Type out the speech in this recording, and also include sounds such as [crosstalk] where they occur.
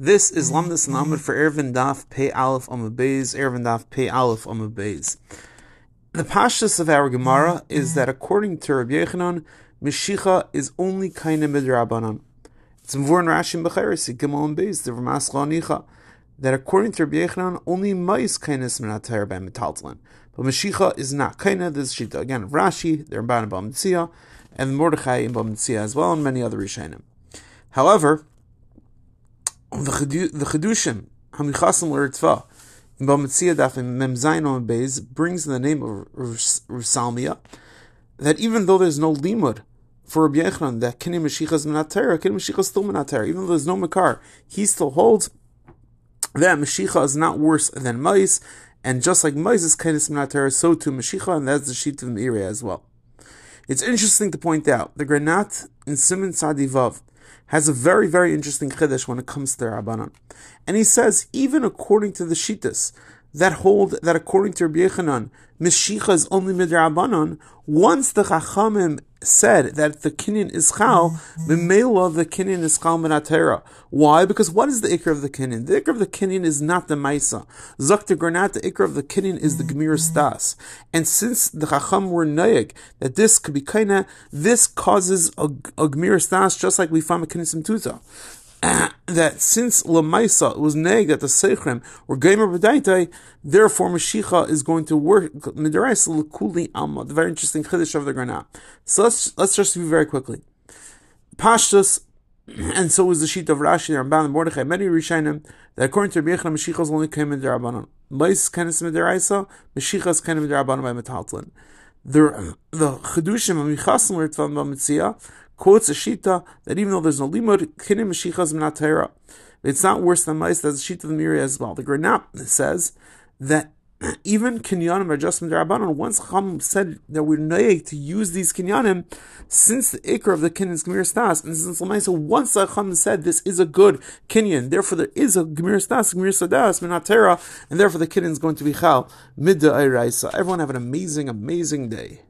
This is Lamdas and for Eruvin Daf Pei Aleph Amud Beis, Eruvin Daf Pei Aleph Amud Beis. The pashtus of our Gemara is that according to Rabbi Yochanan, Meshicha is only of midrabanan. It's in Vorn Rashi Becharis, Gimel and Beis, the Ramas Nicha, that according to Rabbi Yochanan, only Mais kind of minatar by metaltlin. But Meshicha is not of this shita. Again, Rashi, the Ramban and Bam and Mordechai and Bam as well, and many other Rishonim. However, the Chedushim, Hamichasim L'Ritva, in Bamitzia Daf Mem Zayin on Beis, brings in the name of Rusalmia, that even though there's no limud for Rabbi Yechon, that Kini Mashiach is Menatera, Kini Mashiach is still Menatera, even though there's no Makar, he still holds that Mashiach is not worse than Mais, and just like Mais is Kainis Menatera, so too Mashiach, and that's the sheet of the Meiri as well. It's interesting to point out, the Granat in Simon Sadivav, has a very, very interesting chiddush when it comes to the Rabbanan. And he says, even according to the Shittas, that hold that according to Rabbi Yochanan, Meshicha is only midrabanan. Once the Chachamim said that the kinyan is chal, of the kinyan is chal minatera. Why? Because what is the ikr of the kinyan? The ikr of the kinyan is not the maisa. Zakta granat, the ikr of the kinyan is the gemir stas. And since the Chacham were nayik, that this could be kaina, this causes a, a gemir stas, just like we find a kinyan tuta. [clears throat] that since Lamaisa was neg that the Seichrim were Gamer B'daitai, therefore Mashiach is going to work Midarais L'kuli Alma, the very interesting Chiddush of the Granat. So let's, let's just review very quickly. Pashtus, [clears throat] and so was the sheet of Rashi, the Ramban, and Mordechai, many Rishonim, that according to Rabbi Mashiach is only came in the Rabbanon. Mais kind of Midaraisa, Mashiach is kind of Rabbanon by Metaltlin. The, the Chedushim, Amichasim, Ritvan, Bamitzia, quotes a shita that even though there's no limud, kinim meshichas minatera. It's not worse than mice. That's a shita of the Meiri as well. The Granat says that [clears throat] even kinyanim are just midrabanan. Once Chum said that we're naik to use these kinyanim, since the ikr of the kinyan is gemir stas, and since Lamaisa once Chum said this is a good kinyan, therefore there is a gemir stas, gemir sadas, minatera, and therefore the kinyan is going to be chal midda Everyone have an amazing, amazing day.